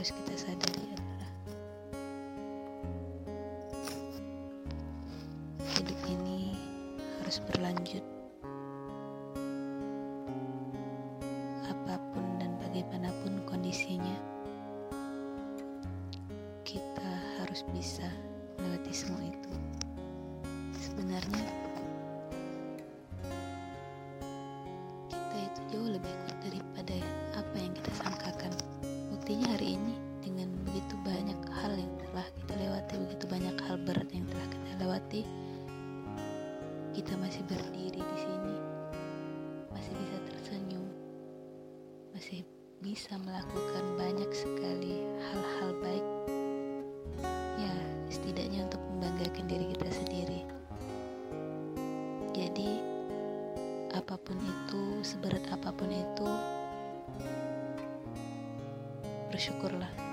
harus kita sadari adalah hidup ini harus berlanjut. Apa pun dan bagaimanapun kondisinya kita harus bisa melewati semua itu. Sebenarnya Buktinya hari ini dengan begitu banyak hal yang telah kita lewati, begitu banyak hal berat yang telah kita lewati, kita masih berdiri di sini, masih bisa tersenyum, masih bisa melakukan banyak sekali hal-hal baik. Ya, setidaknya untuk membanggakan diri kita sendiri. Jadi, apa pun itu, seberat apa pun itu, bersyukurlah